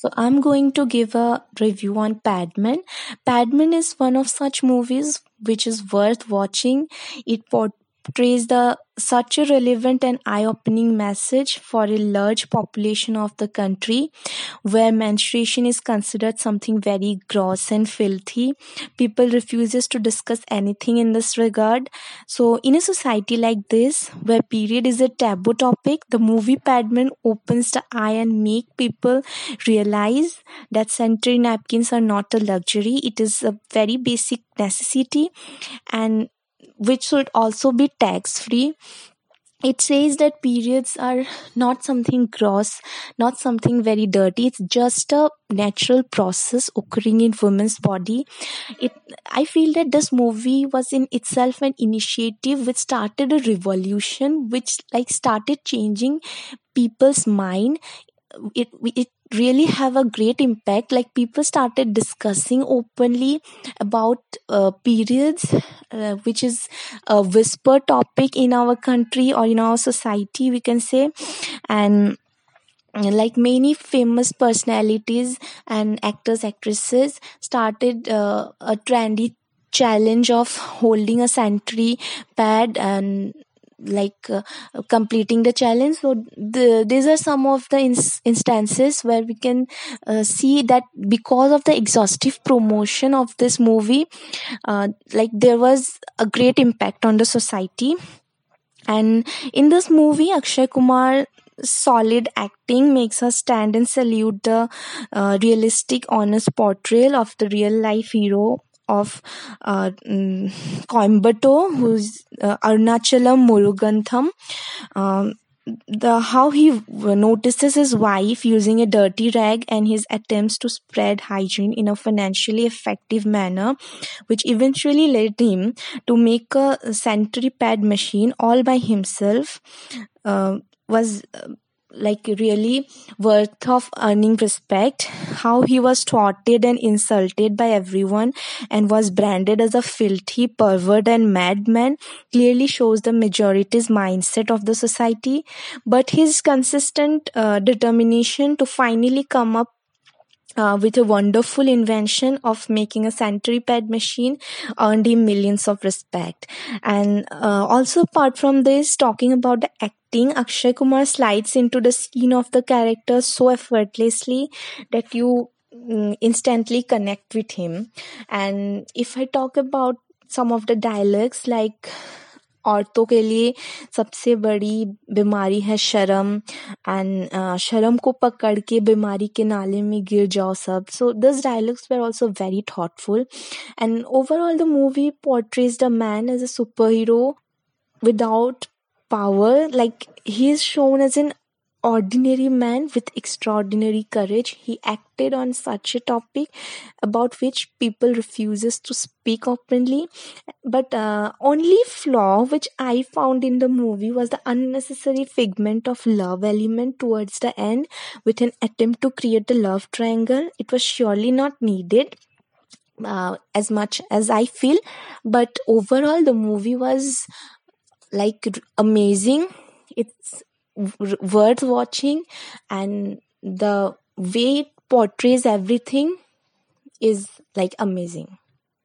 So I'm going to give a review on Padman. Padman is one of such movies which is worth watching. It portrays the such a relevant and eye-opening message for a large population of the country where menstruation is considered something very gross and filthy. People refuses to discuss anything in this regard. So in a society like this where period is a taboo topic the movie padman opens the eye and make people realize that sanitary napkins are not a luxury. It is a very basic necessity. And which should also be tax free it says that periods are not something gross not something very dirty. It's just a natural process occurring in women's body. It i feel that this movie was in itself an initiative which started a revolution which like started changing people's mind. It it really have a great impact. Like people started discussing openly about uh, periods uh, which is a whisper topic in our country or in our society we can say. And like many famous personalities and actors actresses started uh, a trendy challenge of holding a sanitary pad and like uh, completing the challenge. So the, these are some of the ins- instances where we can uh, see that because of the exhaustive promotion of this movie uh, like there was a great impact on the society. And in this movie akshay kumar solid acting makes us stand and salute the uh, realistic honest portrayal of the real life hero of uh, Coimbatore, who's uh, Arunachalam Muruganantham. Um, the how he notices his wife using a dirty rag and his attempts to spread hygiene in a financially effective manner which eventually led him to make a sanitary pad machine all by himself uh, was uh, like really worth of earning respect. How he was taunted and insulted by everyone and was branded as a filthy pervert and madman clearly shows the majority's mindset of the society. But his consistent uh, determination to finally come up uh, with a wonderful invention of making a pad machine earned him millions of respect. And uh, also apart from this talking about the acting akshay kumar slides into the scene of the character so effortlessly that you mm, instantly connect with him. And if i talk about some of the dialogues like औरतों के लिए सबसे बड़ी बीमारी है शर्म। And शर्म को पकड़ के बीमारी के नाले में गिर जाओ सब। So this dialogues were also very thoughtful and overall the movie portrays the man as a super hero without power like he is shown as an ordinary man with extraordinary courage. He acted on such a topic about which people refuses to speak openly. But uh, only flaw which i found in the movie was the unnecessary figment of love element towards the end with an attempt to create a love triangle. It was surely not needed uh, as much as i feel. But overall the movie was like amazing. It's worth watching and the way it portrays everything is like amazing